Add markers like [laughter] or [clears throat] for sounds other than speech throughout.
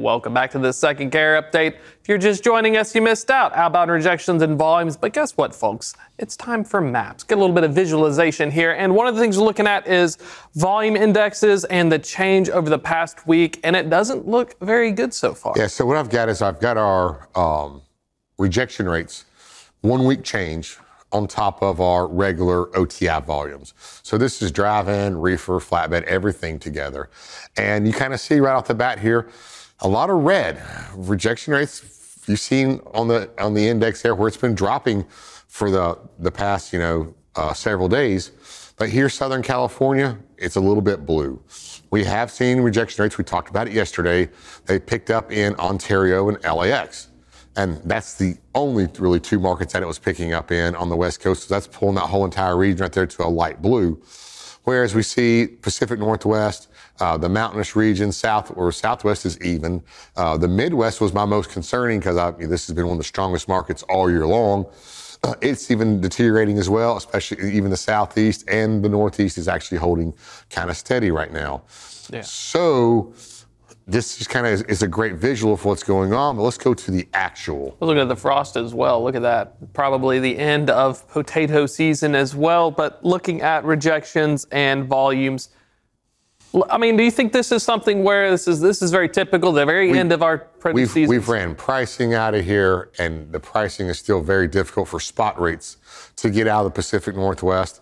Welcome back to the second care update. If you're just joining us, you missed out. Outbound rejections and volumes. But guess what, folks? It's time for maps. Get a little bit of visualization here. And one of the things we're looking at is volume indexes and the change over the past week. And it doesn't look very good so far. Yeah, so what I've got is I've got our um, rejection rates, one week change on top of our regular OTI volumes. So this is dry van, reefer, flatbed, everything together. And you kind of see right off the bat here, a lot of red rejection rates. You've seen on the on the index there where it's been dropping for the the past you know uh, several days. But here, Southern California, it's a little bit blue. We have seen rejection rates. We talked about it yesterday. They picked up in Ontario and LAX. And that's the only really two markets that it was picking up in on the West Coast. So that's pulling that whole entire region right there to a light blue. Whereas we see Pacific Northwest, uh, the mountainous region, south or southwest is even. Uh, the Midwest was my most concerning because this has been one of the strongest markets all year long. Uh, [clears throat] it's even deteriorating as well, especially even the southeast and the northeast is actually holding kind of steady right now. Yeah. So this is kind of is, is, a great visual of what's going on, but let's go to the actual. Look at the frost as well. Look at that. Probably the end of potato season as well, but looking at rejections and volumes. I mean, do you think this is something where this is this is very typical, the very we, end of our we've, season? We've ran pricing out of here, and the pricing is still very difficult for spot rates to get out of the Pacific Northwest.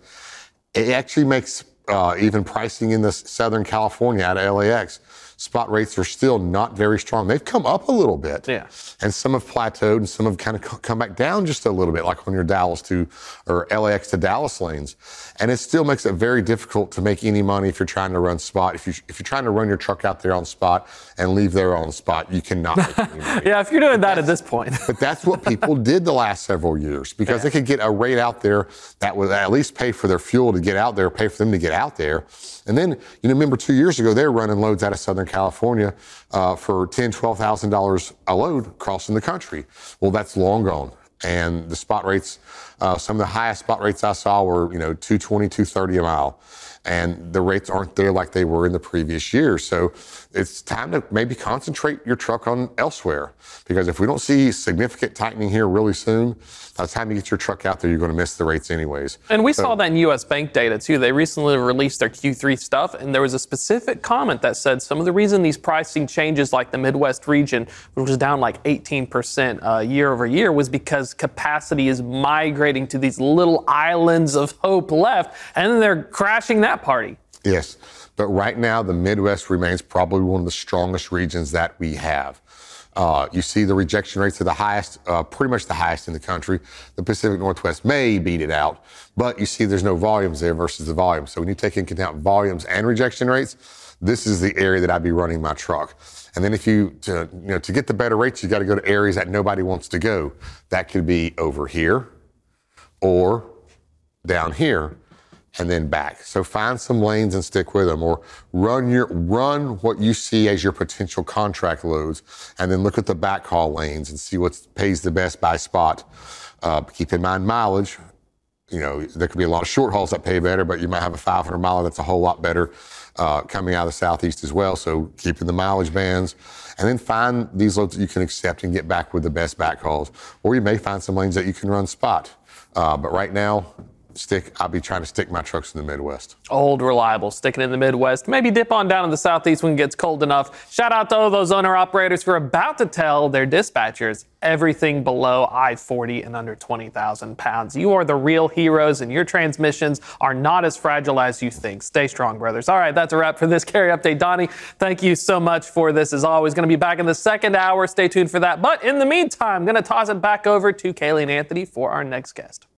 It actually makes uh, even pricing in the Southern California out of LAX spot rates are still not very strong. They've come up a little bit. Yeah. And some have plateaued and some have kind of come back down just a little bit, like on your Dallas to or LAX to Dallas lanes. And it still makes it very difficult to make any money if you're trying to run spot. If you if you're trying to run your truck out there on spot and leave there on spot, you cannot make any money. [laughs] yeah, if you're doing that at this point. [laughs] but that's what people did the last several years because yeah. they could get a rate out there that would at least pay for their fuel to get out there, pay for them to get out there. And then, you know, remember two years ago, they were running loads out of Southern California uh, for ten, twelve thousand dollars a load crossing the country. Well, that's long gone, and the spot rates, uh, some of the highest spot rates I saw were, you know, 220, 230 a mile and the rates aren't there like they were in the previous year. So it's time to maybe concentrate your truck on elsewhere because if we don't see significant tightening here really soon, by the time you get your truck out there, you're going to miss the rates anyways. And we so, saw that in U.S. Bank data too. They recently released their Q3 stuff, and there was a specific comment that said some of the reason these pricing changes, like the Midwest region, which was down like 18% uh, year over year, was because capacity is migrating to these little islands of hope left, and then they're crashing that party. Yes. But right now, the Midwest remains probably one of the strongest regions that we have. Uh, you see the rejection rates are the highest, uh, pretty much the highest in the country. The Pacific Northwest may beat it out, but you see there's no volumes there versus the volume. So when you take into account volumes and rejection rates, this is the area that I'd be running my truck. And then if you, to, you know, to get the better rates, you got to go to areas that nobody wants to go. That could be over here or down here and then back. So find some lanes and stick with them, or run your run what you see as your potential contract loads, and then look at the backhaul lanes and see what pays the best by spot. Uh, keep in mind mileage. You know, there could be a lot of short hauls that pay better, but you might have a 500 mile that's a whole lot better uh, coming out of the southeast as well. So keeping the mileage bands, and then find these loads that you can accept and get back with the best back hauls. Or you may find some lanes that you can run spot. Uh, but right now, stick. I'll be trying to stick my trucks in the Midwest. Old, reliable, sticking in the Midwest. Maybe dip on down to the Southeast when it gets cold enough. Shout out to all those owner operators who are about to tell their dispatchers everything below I 40 and under 20,000 pounds. You are the real heroes, and your transmissions are not as fragile as you think. Stay strong, brothers. All right, that's a wrap for this carrier update. Donny, thank you so much for this. As always, going to be back in the second hour. Stay tuned for that. But in the meantime, I'm going to toss it back over to Kaylee and Anthony for our next guest.